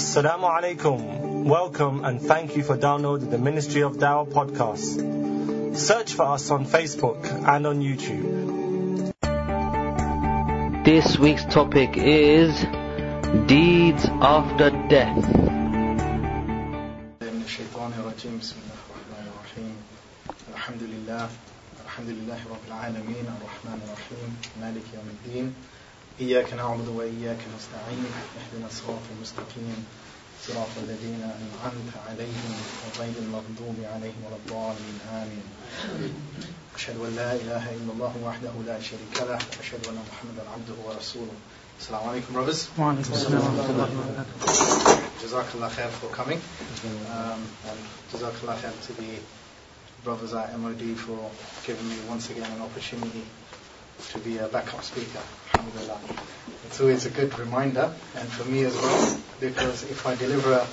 Assalamu alaikum. Welcome and thank you for downloading the Ministry of Dawah podcast. Search for us on Facebook and on YouTube. This week's topic is deeds after death. من الشيطان الرجيم بسم الله الرحمن الرحيم الحمد لله الحمد لله رب العالمين الرحمن الرحيم مالك يوم الدين إياك نعبد وإياك نستعين اهدنا الصراط المستقيم صراط الذين أنعمت عليهم غير المغضوب عليهم ولا الضالين آمين أشهد أن لا إله إلا الله وحده لا شريك له وأشهد أن محمدا عبده ورسوله Assalamu alaikum, brothers. الله خير for coming. Um, and الله خير to the brothers at MOD for giving me once again an opportunity to be a backup speaker. Alhamdulillah. It's always a good reminder, and for me as well, because if I deliver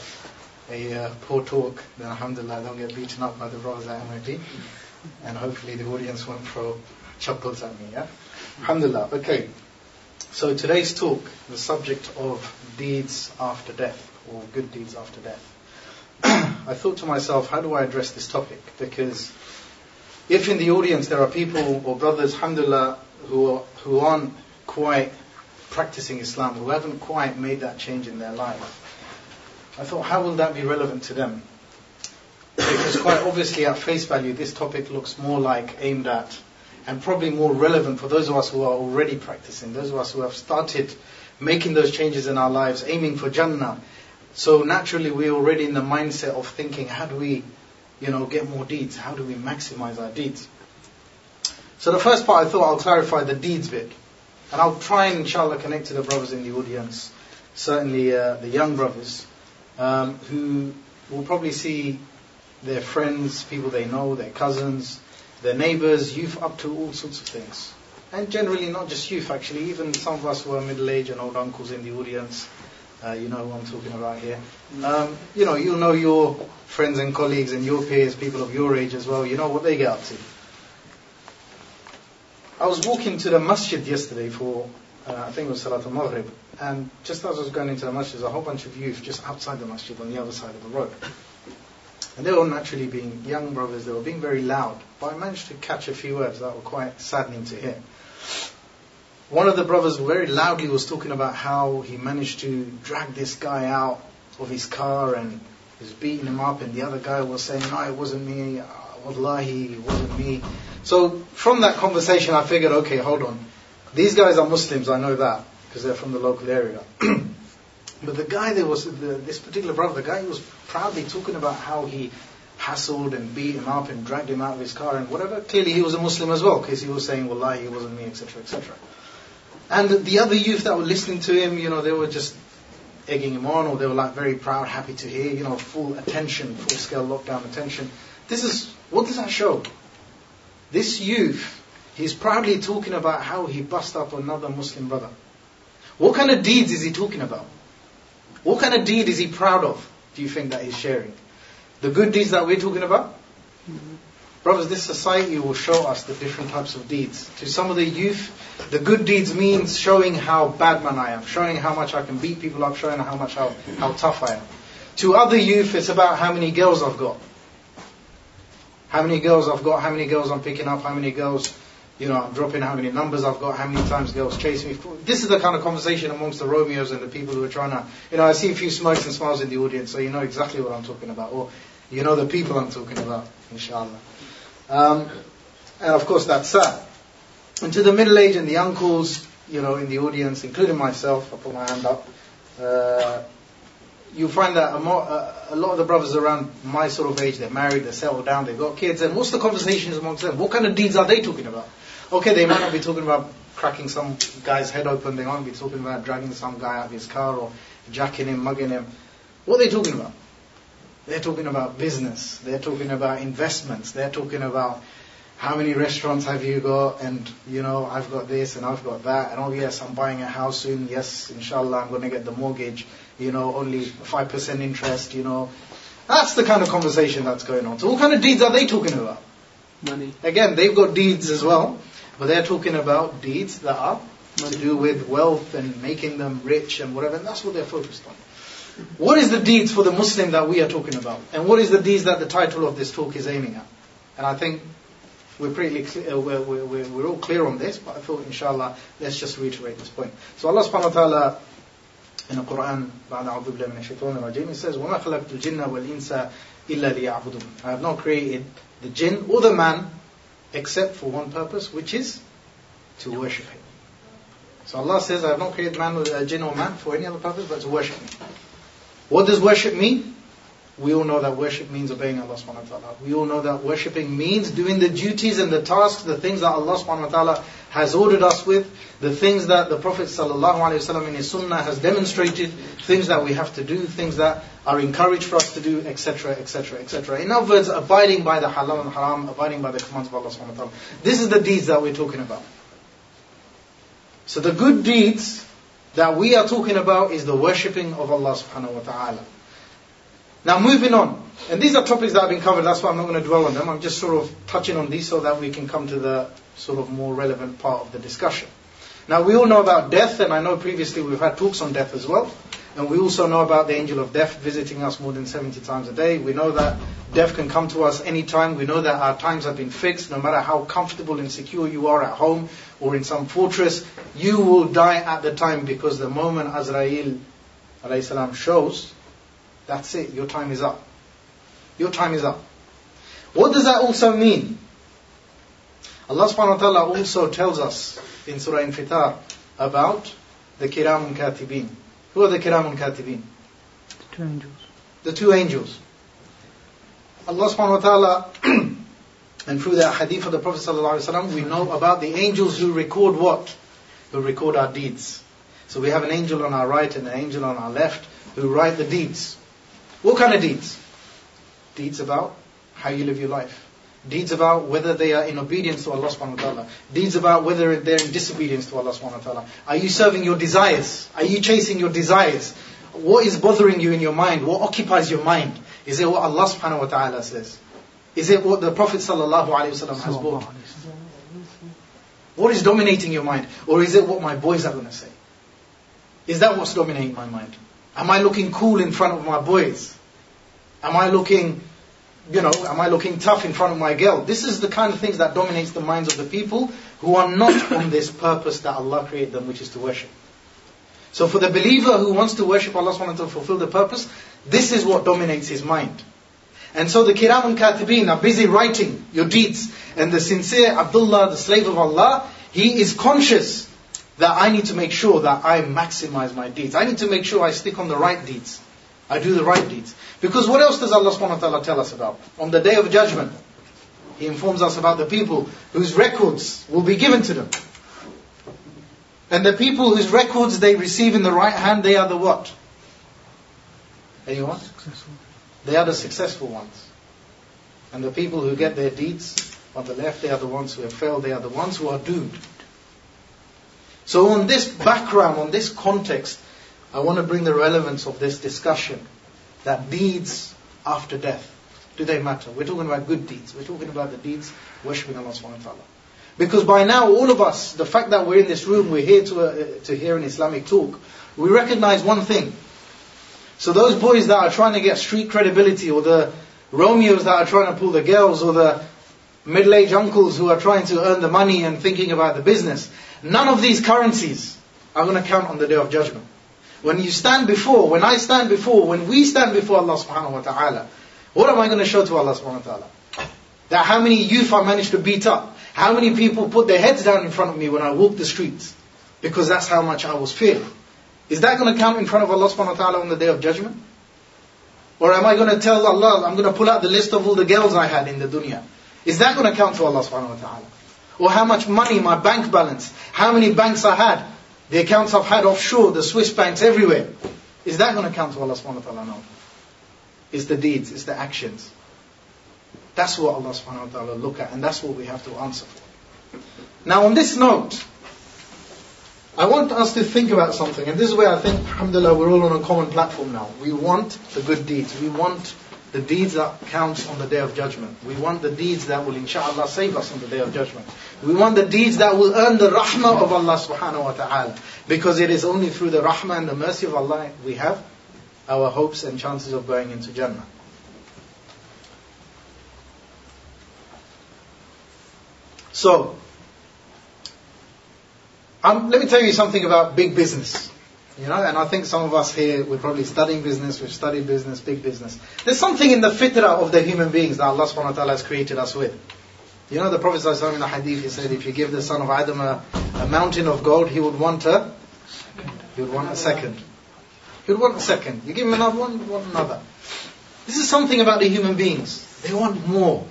a, uh, poor talk, then Alhamdulillah I don't get beaten up by the brothers at and hopefully the audience won't throw chuckles at me. Yeah? Alhamdulillah. Okay. So today's talk, the subject of deeds after death, or good deeds after death. I thought to myself, how do I address this topic? Because if in the audience there are people or brothers, alhamdulillah, who, are, who aren't quite practicing Islam, who haven't quite made that change in their life, I thought, how will that be relevant to them? Because quite obviously, at face value, this topic looks more like aimed at and probably more relevant for those of us who are already practicing, those of us who have started making those changes in our lives, aiming for Jannah. So naturally, we're already in the mindset of thinking, how do we, you know, get more deeds? How do we maximize our deeds? So the first part, I thought I'll clarify the deeds bit, and I'll try and inshallah connect to the brothers in the audience, certainly uh, the young brothers, um, who will probably see their friends, people they know, their cousins, their neighbors, youth up to all sorts of things. And generally, not just youth, actually, even some of us who are middle aged and old uncles in the audience, uh, you know who I'm talking about here. Um, you know, you'll know your friends and colleagues and your peers, people of your age as well, you know what they get up to. I was walking to the masjid yesterday for, uh, I think it was Salat al Maghrib, and just as I was going into the masjid, a whole bunch of youth just outside the masjid on the other side of the road. And they were naturally being young brothers, they were being very loud. But I managed to catch a few words that were quite saddening to hear. One of the brothers very loudly was talking about how he managed to drag this guy out of his car and was beating him up, and the other guy was saying, No, it wasn't me, wallahi, it wasn't me. So from that conversation, I figured, okay, hold on. These guys are Muslims, I know that, because they're from the local area. But the guy that was, the, this particular brother, the guy who was proudly talking about how he hassled and beat him up and dragged him out of his car and whatever. Clearly he was a Muslim as well, because he was saying, Wallahi, it wasn't me, etc., etc. And the other youth that were listening to him, you know, they were just egging him on, or they were like very proud, happy to hear, you know, full attention, full scale lockdown attention. This is, what does that show? This youth, he's proudly talking about how he bust up another Muslim brother. What kind of deeds is he talking about? What kind of deed is he proud of, do you think that he's sharing? The good deeds that we're talking about? Mm-hmm. Brothers, this society will show us the different types of deeds. To some of the youth, the good deeds means showing how bad man I am, showing how much I can beat people up, showing how much how, how tough I am. To other youth, it's about how many girls I've got. How many girls I've got, how many girls I'm picking up, how many girls you know, I'm dropping how many numbers I've got, how many times girls chase me. This is the kind of conversation amongst the Romeos and the people who are trying to, you know, I see a few smokes and smiles in the audience, so you know exactly what I'm talking about, or you know the people I'm talking about, inshallah. Um, and of course, that's sad. And to the middle aged and the uncles, you know, in the audience, including myself, I put my hand up. Uh, you find that a, more, a, lot of the brothers around my sort of age, they're married, they're settled down, they've got kids, and what's the conversations amongst them? What kind of deeds are they talking about? Okay, they might not be talking about cracking some guy's head open, they might be talking about dragging some guy out of his car or jacking him, mugging him. What are they talking about? They're talking about business, they're talking about investments, they're talking about how many restaurants have you got, and you know, I've got this and I've got that, and oh yes, I'm buying a house soon, yes, inshallah, I'm going to get the mortgage, you know, only 5% interest, you know. That's the kind of conversation that's going on. So what kind of deeds are they talking about? Money. Again, they've got deeds as well. But they're talking about deeds that are to do with wealth and making them rich and whatever, and that's what they're focused on. What is the deeds for the Muslim that we are talking about? And what is the deeds that the title of this talk is aiming at? And I think we're pretty clear, uh, we're, we're, we're, all clear on this, but I thought, inshallah, let's just reiterate this point. So Allah subhanahu wa ta'ala in the Quran, بعد أعوذ بالله من الشيطان الرجيم, it says, وَمَا خَلَقْتُ الْجِنَّ وَالْإِنسَ إِلَّا لِيَعْبُدُونَ I have not created the jinn or the man except for one purpose, which is to worship Him. So Allah says, I have not created man, a jinn or man for any other purpose but to worship me. What does worship mean? We all know that worship means obeying Allah subhanahu wa ta'ala. We all know that worshipping means doing the duties and the tasks, the things that Allah subhanahu wa ta'ala has ordered us with, the things that the Prophet sallallahu alayhi wasallam in his sunnah has demonstrated, things that we have to do, things that are encouraged for us to do, etc., etc., etc. In other words, abiding by the halal and haram, abiding by the commands of Allah subhanahu wa ta'ala. This is the deeds that we're talking about. So the good deeds that we are talking about is the worshipping of Allah subhanahu wa ta'ala. Now moving on, and these are topics that have been covered, that's why I'm not going to dwell on them. I'm just sort of touching on these so that we can come to the sort of more relevant part of the discussion. Now we all know about death, and I know previously we've had talks on death as well. And we also know about the angel of death visiting us more than 70 times a day. We know that death can come to us anytime. We know that our times have been fixed. No matter how comfortable and secure you are at home or in some fortress, you will die at the time because the moment Azrael salam, shows, that's it, your time is up. Your time is up. What does that also mean? Allah subhanahu wa ta'ala also tells us in Surah Infitar about the Kiramun Katibin. Who are the Kiramun Katibin? The two angels. The two angels. Allah subhanahu wa ta'ala, and through the hadith of the Prophet sallallahu alaihi wasallam, we know about the angels who record what? Who record our deeds. So we have an angel on our right and an angel on our left who write the deeds. What kind of deeds? Deeds about how you live your life. Deeds about whether they are in obedience to Allah subhanahu wa ta'ala. Deeds about whether they're in disobedience to Allah subhanahu wa ta'ala. Are you serving your desires? Are you chasing your desires? What is bothering you in your mind? What occupies your mind? Is it what Allah subhanahu wa ta'ala says? Is it what the Prophet sallallahu alayhi wasallam has brought? What is dominating your mind? Or is it what my boys are going to say? Is that what's dominating my mind? Am I looking cool in front of my boys? Am I looking you know, am I looking tough in front of my girl? This is the kind of things that dominates the minds of the people who are not on this purpose that Allah created them, which is to worship. So for the believer who wants to worship Allah subhanahu to fulfill the purpose, this is what dominates his mind. And so the Kiramun Katibin are busy writing your deeds. And the sincere Abdullah, the slave of Allah, he is conscious that I need to make sure that I maximize my deeds. I need to make sure I stick on the right deeds. I do the right deeds. Because what else does Allah subhanahu wa ta'ala tell us about? On the day of judgment, He informs us about the people whose records will be given to them. And the people whose records they receive in the right hand, they are the what? Anyone? Successful. They are the successful ones. And the people who get their deeds on the left, they are the ones who have failed, they are the ones who are doomed. So on this background, on this context, I want to bring the relevance of this discussion that deeds after death, do they matter? We're talking about good deeds. We're talking about the deeds worshipping Allah subhanahu wa ta'ala. Because by now, all of us, the fact that we're in this room, we're here to, uh, to hear an Islamic talk, we recognize one thing. So those boys that are trying to get street credibility, or the Romeos that are trying to pull the girls, or the middle-aged uncles who are trying to earn the money and thinking about the business, none of these currencies are going to count on the day of judgment. When you stand before, when I stand before, when we stand before Allah subhanahu wa ta'ala, what am I going to show to Allah subhanahu wa ta'ala? That how many youth I managed to beat up. How many people put their heads down in front of me when I walk the streets. Because that's how much I was feared. Is that going to count in front of Allah subhanahu wa ta'ala on the day of judgment? Or am I going to tell Allah, I'm going to pull out the list of all the girls I had in the dunya. Is that going to count to Allah subhanahu wa ta'ala? Or how much money, my bank balance, how many banks I had, the accounts I've had offshore, the Swiss banks everywhere. Is that going to count to Allah subhanahu wa ta'ala? No. It's the deeds, it's the actions. That's what Allah subhanahu wa ta'ala look at and that's what we have to answer for. Now on this note, I want us to think about something, and this is where I think, alhamdulillah, we're all on a common platform now. We want the good deeds. We want the deeds that counts on the day of judgment. We want the deeds that will inshallah save us on the day of judgment. We want the deeds that will earn the rahmah of Allah subhanahu wa ta'ala. Because it is only through the rahmah and the mercy of Allah we have our hopes and chances of going into Jannah. So, um, let me tell you something about big business. You know, and I think some of us here, we're probably studying business, we've studied business, big business. There's something in the fitrah of the human beings that Allah subhanahu wa ta'ala has created us with. You know, the Prophet ﷺ in the hadith, he said, if you give the son of Adam a, a mountain of gold, he would want a, second. he would want a second. He would want a second. You give him another one, he would want another. This is something about the human beings. They want more.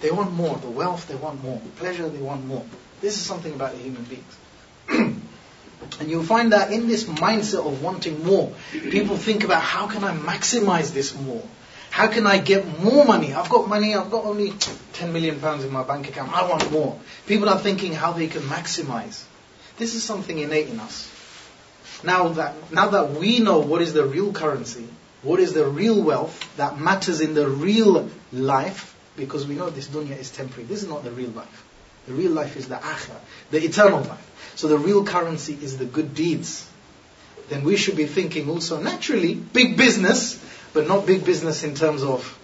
They want more. The wealth, they want more. The pleasure, they want more. This is something about the human beings. and you'll find that in this mindset of wanting more, people think about how can I maximize this more? How can I get more money? I've got money, I've got only 10 million pounds in my bank account. I want more. People are thinking how they can maximize. This is something innate in us. Now that, now that we know what is the real currency, what is the real wealth that matters in the real life, because we know this dunya is temporary. This is not the real life. The real life is the akhirah, the eternal life. So the real currency is the good deeds. Then we should be thinking also naturally big business, but not big business in terms of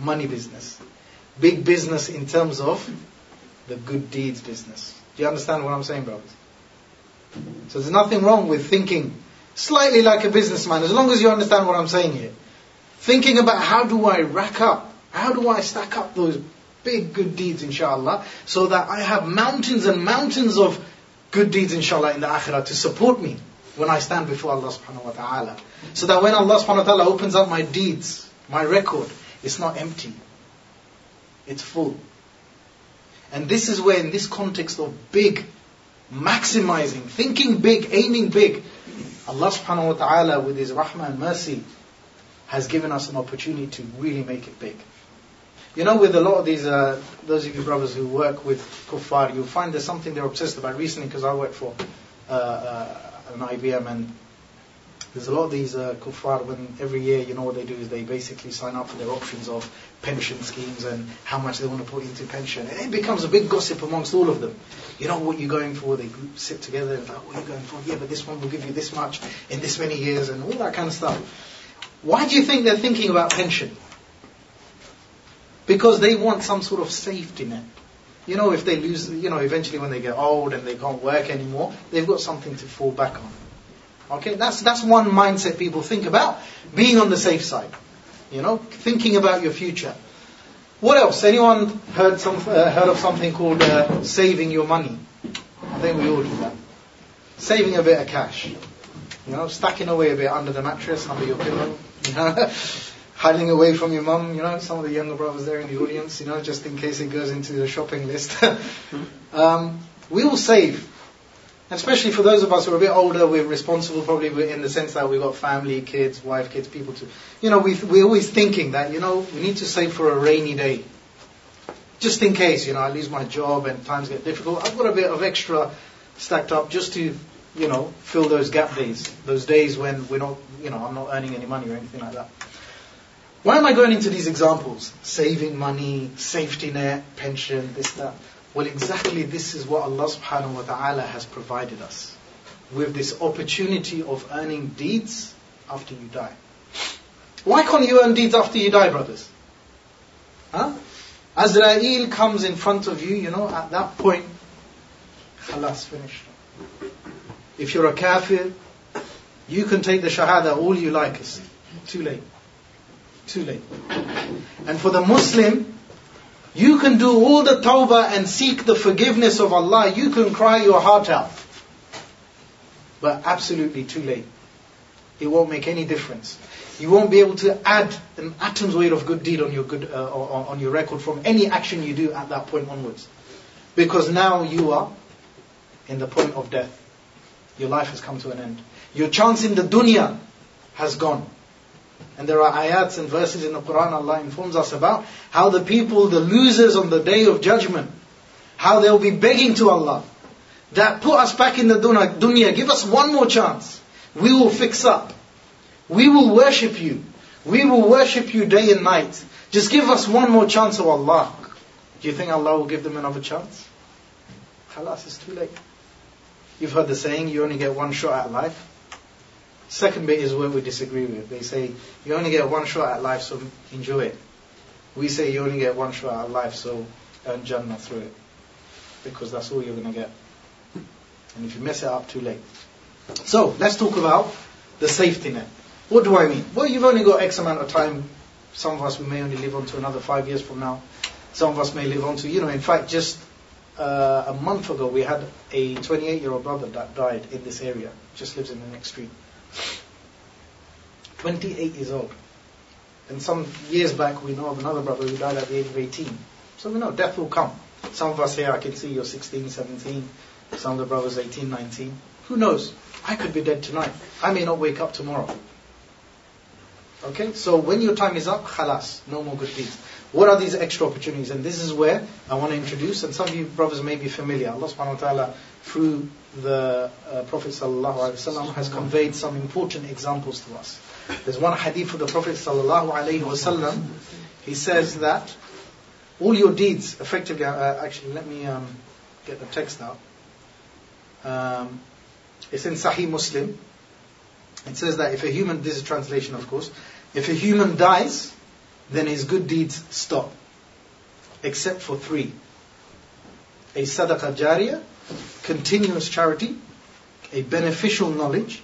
money business. Big business in terms of the good deeds business. Do you understand what I'm saying, brothers? So there's nothing wrong with thinking slightly like a businessman, as long as you understand what I'm saying here. Thinking about how do I rack up, how do I stack up those big good deeds, inshallah, so that I have mountains and mountains of good deeds, inshallah, in the akhirah to support me when I stand before Allah subhanahu wa ta'ala. So that when Allah subhanahu wa ta'ala opens up my deeds, my record, it's not empty. It's full. And this is where, in this context of big, maximizing, thinking big, aiming big, Allah subhanahu wa ta'ala, with His rahmah and mercy, has given us an opportunity to really make it big. You know, with a lot of these, uh, those of you brothers who work with kuffar, you'll find there's something they're obsessed about. Recently, because I work for uh, uh, an IBM, and there's a lot of these uh, kuffar, when every year, you know what they do is they basically sign up for their options of pension schemes and how much they want to put into pension. And it becomes a big gossip amongst all of them. You know what you're going for, they sit together and like, what are you going for? Yeah, but this one will give you this much in this many years and all that kind of stuff. Why do you think they're thinking about pension? Because they want some sort of safety net. You know, if they lose, you know, eventually when they get old and they can't work anymore, they've got something to fall back on. Okay, that's that's one mindset people think about being on the safe side. You know, thinking about your future. What else? Anyone heard some uh, heard of something called uh, saving your money? I think we all do that. Saving a bit of cash. You know, stacking away a bit under the mattress, under your pillow. You know, hiding away from your mum, you know, some of the younger brothers there in the audience, you know, just in case it goes into the shopping list. um, we all save. Especially for those of us who are a bit older, we're responsible probably in the sense that we've got family, kids, wife, kids, people to, you know, we, we're always thinking that, you know, we need to save for a rainy day. Just in case, you know, I lose my job and times get difficult, I've got a bit of extra stacked up just to, you know, fill those gap days, those days when we're not, you know, I'm not earning any money or anything like that. Why am I going into these examples? Saving money, safety net, pension, this, that. Well, exactly this is what Allah subhanahu wa ta'ala has provided us. With this opportunity of earning deeds after you die. Why can't you earn deeds after you die, brothers? Huh? Azrael comes in front of you, you know, at that point, khalas, finished. If you're a kafir, you can take the shahada all you like, it's too late too late. And for the Muslim, you can do all the tawbah and seek the forgiveness of Allah. You can cry your heart out. But absolutely too late. It won't make any difference. You won't be able to add an atom's weight of good deed on your good uh, on your record from any action you do at that point onwards, because now you are in the point of death. Your life has come to an end. Your chance in the dunya has gone. And there are ayats and verses in the Quran Allah informs us about how the people, the losers on the day of judgment, how they'll be begging to Allah that put us back in the dunya, give us one more chance. We will fix up. We will worship you. We will worship you day and night. Just give us one more chance, of Allah. Do you think Allah will give them another chance? Khalas, it's too late. You've heard the saying, you only get one shot at life. Second bit is where we disagree with. They say you only get one shot at life, so enjoy it. We say you only get one shot at life, so earn Jannah through it. Because that's all you're going to get. And if you mess it up, too late. So, let's talk about the safety net. What do I mean? Well, you've only got X amount of time. Some of us, we may only live on to another five years from now. Some of us may live on to, you know, in fact, just uh, a month ago, we had a 28 year old brother that died in this area, just lives in the next street. 28 years old. And some years back, we know of another brother who died at the age of 18. So we know death will come. Some of us here, I can see you're 16, 17. Some of the brothers 18, 19. Who knows? I could be dead tonight. I may not wake up tomorrow. Okay? So when your time is up, khalas, no more good deeds. What are these extra opportunities? And this is where I want to introduce, and some of you brothers may be familiar. Allah subhanahu wa ta'ala, through the uh, Prophet sallallahu alaihi wasallam, has conveyed some important examples to us. There's one hadith of the Prophet sallallahu alaihi wasallam. He says that all your deeds, effectively, uh, actually, let me um, get the text out. Um, it's in Sahih Muslim. It says that if a human, this is translation of course, if a human dies, then his good deeds stop. Except for three. A sadaqah jariyah, continuous charity, a beneficial knowledge,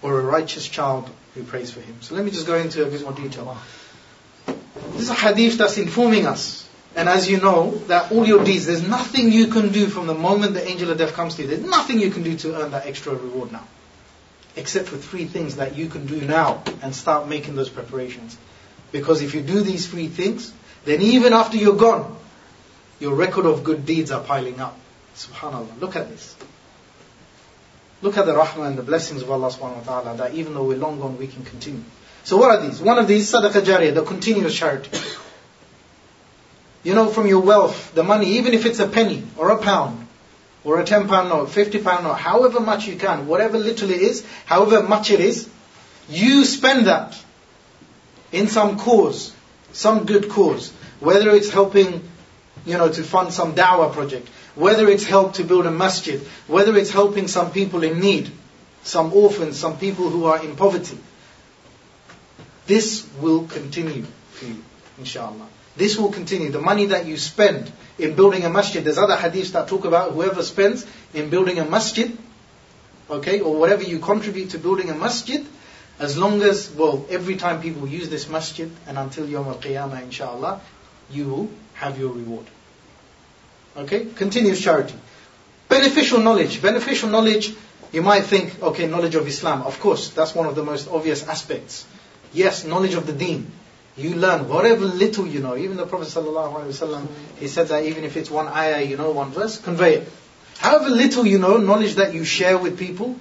or a righteous child who prays for him. So let me just go into a bit more detail. This is a hadith that's informing us. And as you know, that all your deeds, there's nothing you can do from the moment the angel of death comes to you. There's nothing you can do to earn that extra reward now. Except for three things that you can do now and start making those preparations. Because if you do these three things, then even after you're gone, your record of good deeds are piling up. Subhanallah. Look at this. Look at the rahmah and the blessings of Allah subhanahu wa ta'ala that even though we're long gone, we can continue. So what are these? One of these, sadaqah jariyah, the continuous charity. You know, from your wealth, the money, even if it's a penny or a pound or a 10 pound note, 50 pound note, however much you can, whatever little it is, however much it is, you spend that in some cause, some good cause, whether it's helping, you know, to fund some da'wah project, whether it's help to build a masjid, whether it's helping some people in need, some orphans, some people who are in poverty. This will continue for you, inshallah. This will continue. The money that you spend in building a masjid, there's other hadiths that talk about whoever spends in building a masjid, okay, or whatever you contribute to building a masjid, as long as, well, every time people use this masjid and until Yawm al-Qiyamah, inshallah, you will have your reward. Okay? Continuous charity. Beneficial knowledge. Beneficial knowledge, you might think, okay, knowledge of Islam. Of course, that's one of the most obvious aspects. Yes, knowledge of the deen. You learn whatever little you know. Even the Prophet ﷺ, he said that even if it's one ayah, you know, one verse, convey it. However little you know, knowledge that you share with people,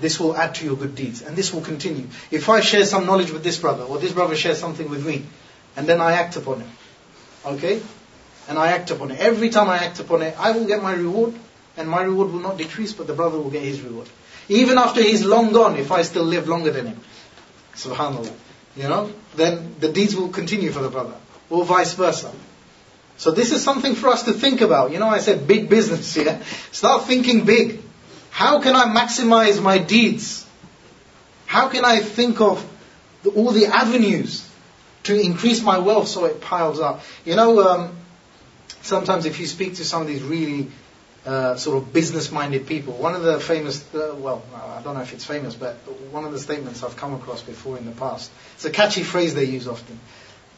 this will add to your good deeds. And this will continue. If I share some knowledge with this brother, or this brother shares something with me, and then I act upon it, okay? And I act upon it. Every time I act upon it, I will get my reward, and my reward will not decrease, but the brother will get his reward. Even after he's long gone, if I still live longer than him. Subhanallah. You know, then the deeds will continue for the brother, or vice versa. So this is something for us to think about. You know, I said big business, yeah? Start thinking big. How can I maximize my deeds? How can I think of the, all the avenues to increase my wealth so it piles up? You know, um, sometimes if you speak to some of these really uh, sort of business-minded people, one of the famous, uh, well, I don't know if it's famous, but one of the statements I've come across before in the past, it's a catchy phrase they use often.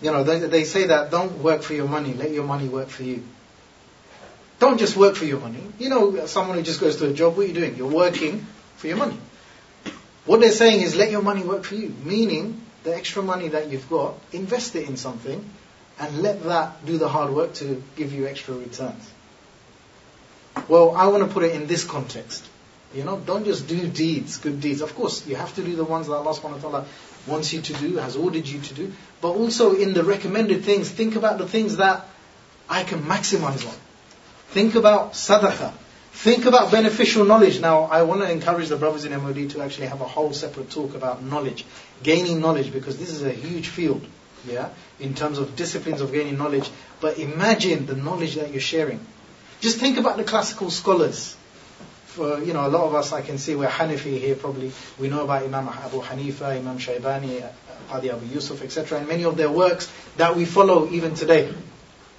You know, they, they say that don't work for your money, let your money work for you. Don't just work for your money. You know, someone who just goes to a job, what are you doing? You're working for your money. What they're saying is let your money work for you, meaning the extra money that you've got, invest it in something and let that do the hard work to give you extra returns. Well, I want to put it in this context. You know, don't just do deeds, good deeds. Of course, you have to do the ones that Allah subhanahu wa ta'ala wants you to do, has ordered you to do. But also in the recommended things, think about the things that I can maximize on. Think about sadaqah. Think about beneficial knowledge. Now, I want to encourage the brothers in MOD to actually have a whole separate talk about knowledge, gaining knowledge, because this is a huge field, yeah, in terms of disciplines of gaining knowledge. But imagine the knowledge that you're sharing. Just think about the classical scholars. for, you know, a lot of us, I can see we're Hanafi here probably. We know about Imam Abu Hanifa, Imam Shaybani, Qadi Abu Yusuf, etc., and many of their works that we follow even today,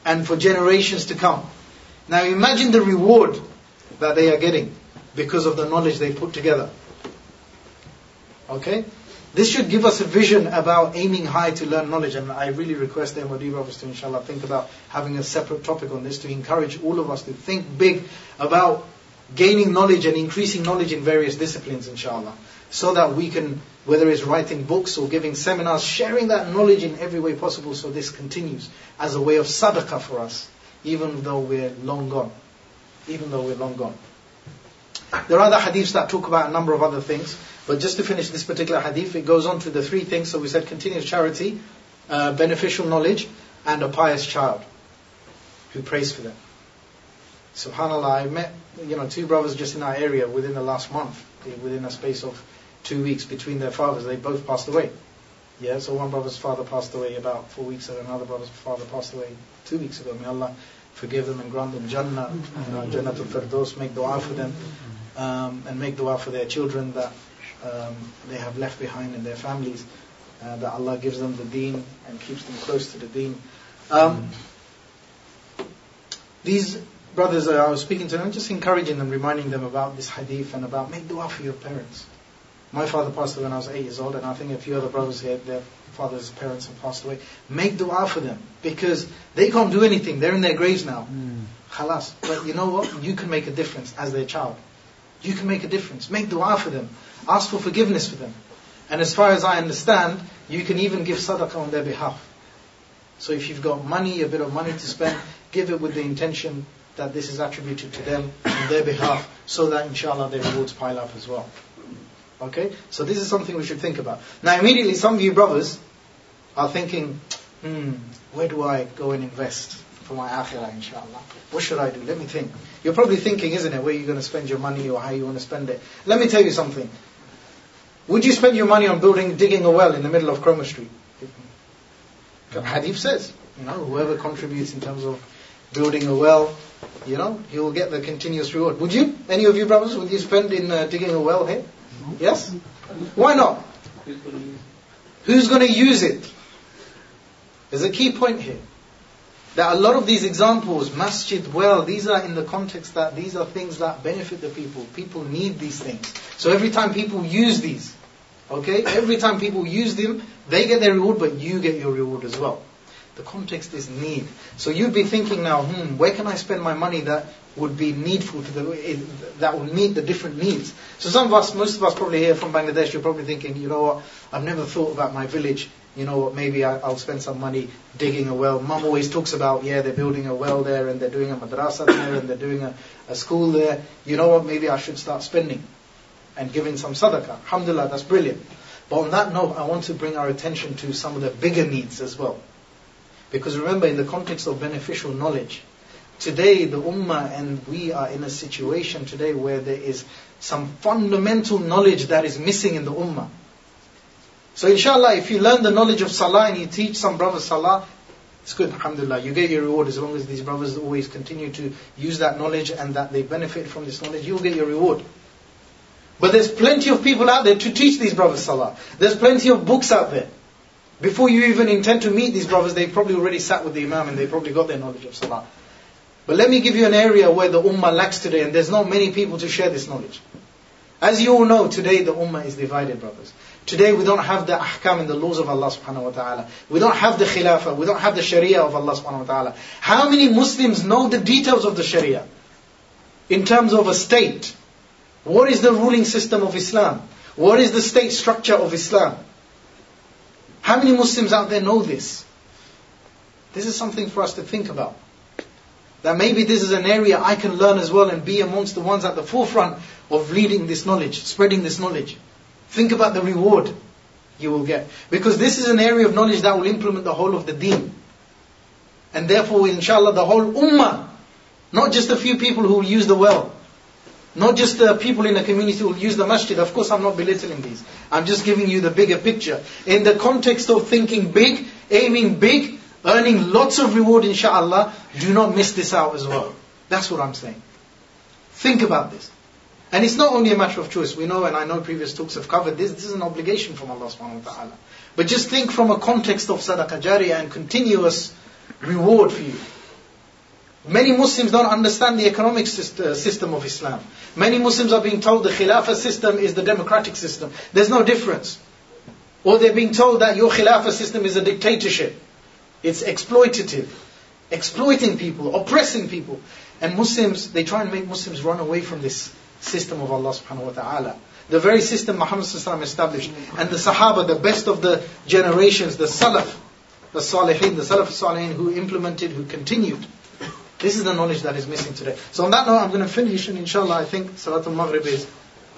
and for generations to come. Now imagine the reward that they are getting because of the knowledge they put together. Okay? This should give us a vision about aiming high to learn knowledge, and I really request the MOD brothers to, inshallah, think about having a separate topic on this to encourage all of us to think big about gaining knowledge and increasing knowledge in various disciplines, inshallah, so that we can, whether it's writing books or giving seminars, sharing that knowledge in every way possible so this continues as a way of sadaqah for us, even though we're long gone. Even though we're long gone. There are other hadiths that talk about a number of other things. But just to finish this particular hadith, it goes on to the three things. So we said continuous charity, uh, beneficial knowledge, and a pious child who prays for them. Subhanallah, I met you know two brothers just in our area within the last month, within a space of two weeks between their fathers. They both passed away. Yeah, so one brother's father passed away about four weeks ago, another brother's father passed away two weeks ago. May Allah forgive them and grant them Jannah, you know, Jannatul Firdaus, make dua for them, um, and make dua for their children that um, they have left behind in their families, uh, that Allah gives them the deen and keeps them close to the deen. Um, these brothers, I was speaking to I'm just encouraging them, reminding them about this hadith and about make dua for your parents. My father passed away when I was eight years old, and I think a few other brothers here, their fathers' parents have passed away. Make dua for them because they can't do anything. They're in their graves now. Mm. Khalas. But you know what? You can make a difference as their child. You can make a difference. Make dua for them. Ask for forgiveness for them. And as far as I understand, you can even give sadaqah on their behalf. So if you've got money, a bit of money to spend, give it with the intention that this is attributed to them on their behalf, so that inshallah their rewards pile up as well. Okay? So this is something we should think about. Now immediately some of you brothers are thinking, hmm, where do I go and invest? for my akhirah, inshallah. What should I do? Let me think. You're probably thinking, isn't it, where you're going to spend your money or how you want to spend it. Let me tell you something. Would you spend your money on building, digging a well in the middle of Cromer Street? Hadith says, you know, whoever contributes in terms of building a well, you know, he will get the continuous reward. Would you? Any of you brothers, would you spend in uh, digging a well here? Yes? Why not? Who's going to use it? There's a key point here that a lot of these examples, masjid, well, these are in the context that these are things that benefit the people. People need these things. So every time people use these, okay, every time people use them, they get their reward, but you get your reward as well. The context is need. So you'd be thinking now, hmm, where can I spend my money that would be needful to the, that would meet the different needs. So some of us, most of us probably here from Bangladesh, you're probably thinking, you know what, I've never thought about my village you know what, maybe I, will spend some money digging a well. Mum always talks about, yeah, they're building a well there and they're doing a madrasa there and they're doing a, a school there. You know what, maybe I should start spending and giving some sadaqah. Alhamdulillah, that's brilliant. But on that note, I want to bring our attention to some of the bigger needs as well. Because remember, in the context of beneficial knowledge, today the ummah and we are in a situation today where there is some fundamental knowledge that is missing in the ummah. So inshallah, if you learn the knowledge of salah and you teach some brothers salah, it's good, alhamdulillah. You get your reward as long as these brothers always continue to use that knowledge and that they benefit from this knowledge, you'll get your reward. But there's plenty of people out there to teach these brothers salah. There's plenty of books out there. Before you even intend to meet these brothers, they probably already sat with the imam and they probably got their knowledge of salah. But let me give you an area where the ummah lacks today and there's not many people to share this knowledge. As you all know, today the ummah is divided, brothers. Today we don't have the ahkam and the laws of Allah subhanahu wa ta'ala. We don't have the khilafah. We don't have the sharia of Allah subhanahu wa ta'ala. How many Muslims know the details of the sharia? In terms of a state. What is the ruling system of Islam? What is the state structure of Islam? How many Muslims out there know this? This is something for us to think about. That maybe this is an area I can learn as well and be amongst the ones at the forefront of leading this knowledge, spreading this knowledge. Think about the reward you will get. Because this is an area of knowledge that will implement the whole of the deen. And therefore, inshallah, the whole ummah, not just a few people who will use the well, not just the people in the community who will use the masjid. Of course, I'm not belittling these. I'm just giving you the bigger picture. In the context of thinking big, aiming big, earning lots of reward, inshallah, do not miss this out as well. That's what I'm saying. Think about this. And it's not only a matter of choice. We know, and I know previous talks have covered this, this is an obligation from Allah subhanahu wa ta'ala. But just think from a context of sadaqah jariyah and continuous reward for you. Many Muslims don't understand the economic uh, system of Islam. Many Muslims are being told the Khilafah system is the democratic system. There's no difference. Or they're being told that your Khilafah system is a dictatorship. It's exploitative. Exploiting people, oppressing people. And Muslims, they try and make Muslims run away from this system of Allah subhanahu wa ta'ala. The very system Muhammad established. And the Sahaba, the best of the generations, the Salaf, the Salihin, the Salaf Salihin who implemented, who continued. This is the knowledge that is missing today. So on that note, I'm going to finish, and inshallah, I think Salatul Maghrib is,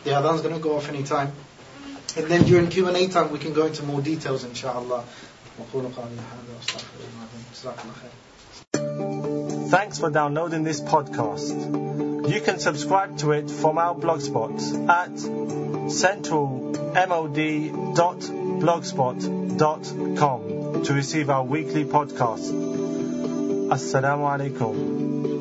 the adhan is going to go off any time. And then during Q&A time, we can go into more details, inshallah. Thanks for downloading this podcast. You can subscribe to it from our blogspot at centralmod.blogspot.com to receive our weekly podcast. Assalamu alaikum.